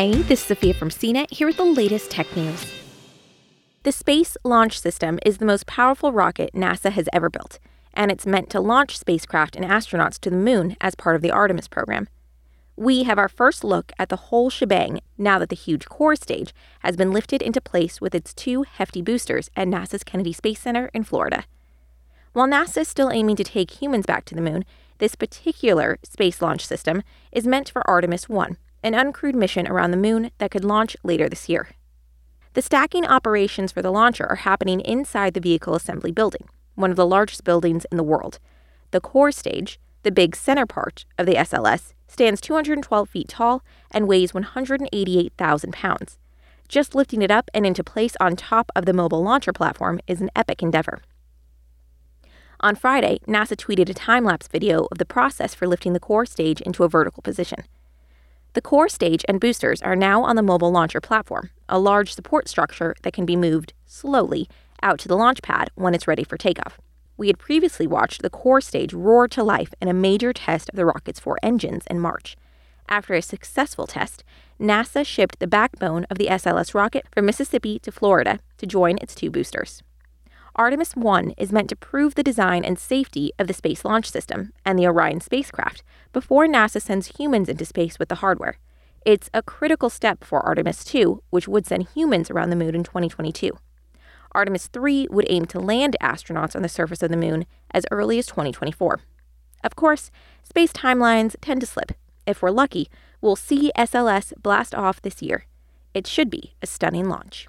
Hey, this is Sophia from CNET here with the latest tech news. The Space Launch System is the most powerful rocket NASA has ever built, and it's meant to launch spacecraft and astronauts to the moon as part of the Artemis program. We have our first look at the whole shebang now that the huge core stage has been lifted into place with its two hefty boosters at NASA's Kennedy Space Center in Florida. While NASA is still aiming to take humans back to the moon, this particular space launch system is meant for Artemis 1, an uncrewed mission around the moon that could launch later this year. The stacking operations for the launcher are happening inside the vehicle assembly building, one of the largest buildings in the world. The core stage, the big center part of the SLS, stands 212 feet tall and weighs 188,000 pounds. Just lifting it up and into place on top of the mobile launcher platform is an epic endeavor. On Friday, NASA tweeted a time lapse video of the process for lifting the core stage into a vertical position. The core stage and boosters are now on the mobile launcher platform, a large support structure that can be moved slowly out to the launch pad when it's ready for takeoff. We had previously watched the core stage roar to life in a major test of the rocket's four engines in March. After a successful test, NASA shipped the backbone of the SLS rocket from Mississippi to Florida to join its two boosters. Artemis 1 is meant to prove the design and safety of the Space Launch System and the Orion spacecraft before NASA sends humans into space with the hardware. It's a critical step for Artemis 2, which would send humans around the moon in 2022. Artemis 3 would aim to land astronauts on the surface of the moon as early as 2024. Of course, space timelines tend to slip. If we're lucky, we'll see SLS blast off this year. It should be a stunning launch.